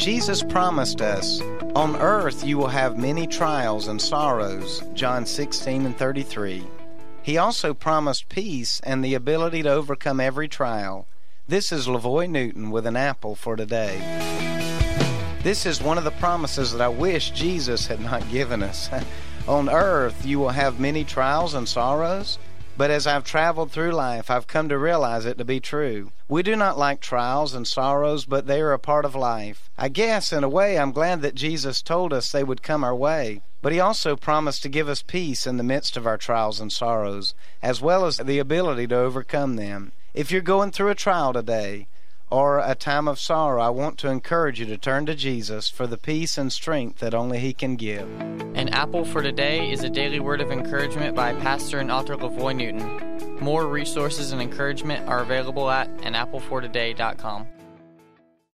Jesus promised us, On earth you will have many trials and sorrows, John 16 and 33. He also promised peace and the ability to overcome every trial. This is LaVoy Newton with an apple for today. This is one of the promises that I wish Jesus had not given us. On earth you will have many trials and sorrows, but as I've traveled through life, I've come to realize it to be true. We do not like trials and sorrows, but they are a part of life. I guess, in a way, I'm glad that Jesus told us they would come our way. But he also promised to give us peace in the midst of our trials and sorrows, as well as the ability to overcome them. If you're going through a trial today, or a time of sorrow, I want to encourage you to turn to Jesus for the peace and strength that only He can give. An Apple for Today is a daily word of encouragement by pastor and author LaVoy Newton. More resources and encouragement are available at anapplefortoday.com.